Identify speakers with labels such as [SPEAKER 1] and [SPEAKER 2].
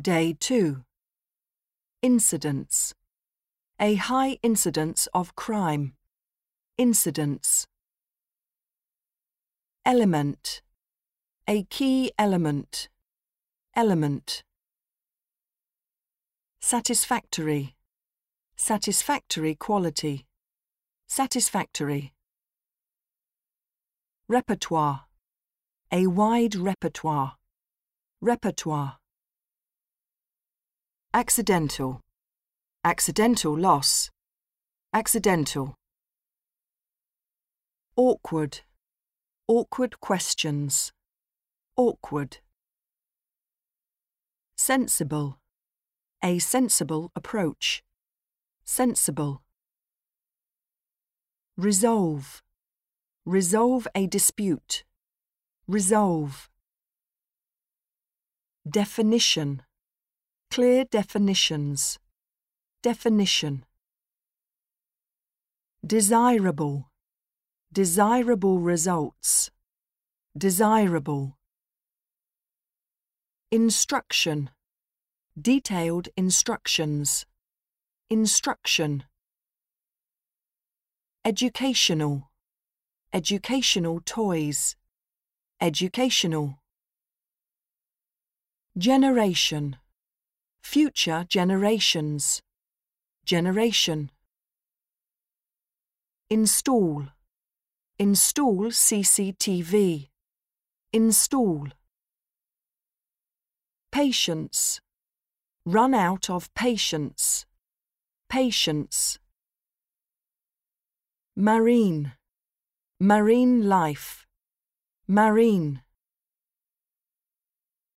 [SPEAKER 1] Day 2. Incidence. A high incidence of crime. Incidence. Element. A key element. Element. Satisfactory. Satisfactory quality. Satisfactory. Repertoire. A wide repertoire. Repertoire. Accidental. Accidental loss. Accidental. Awkward. Awkward questions. Awkward. Sensible. A sensible approach. Sensible. Resolve. Resolve a dispute. Resolve. Definition. Clear definitions. Definition. Desirable. Desirable results. Desirable. Instruction. Detailed instructions. Instruction. Educational. Educational toys. Educational. Generation. Future generations. Generation. Install. Install CCTV. Install. Patience. Run out of patience. Patience. Marine. Marine life. Marine.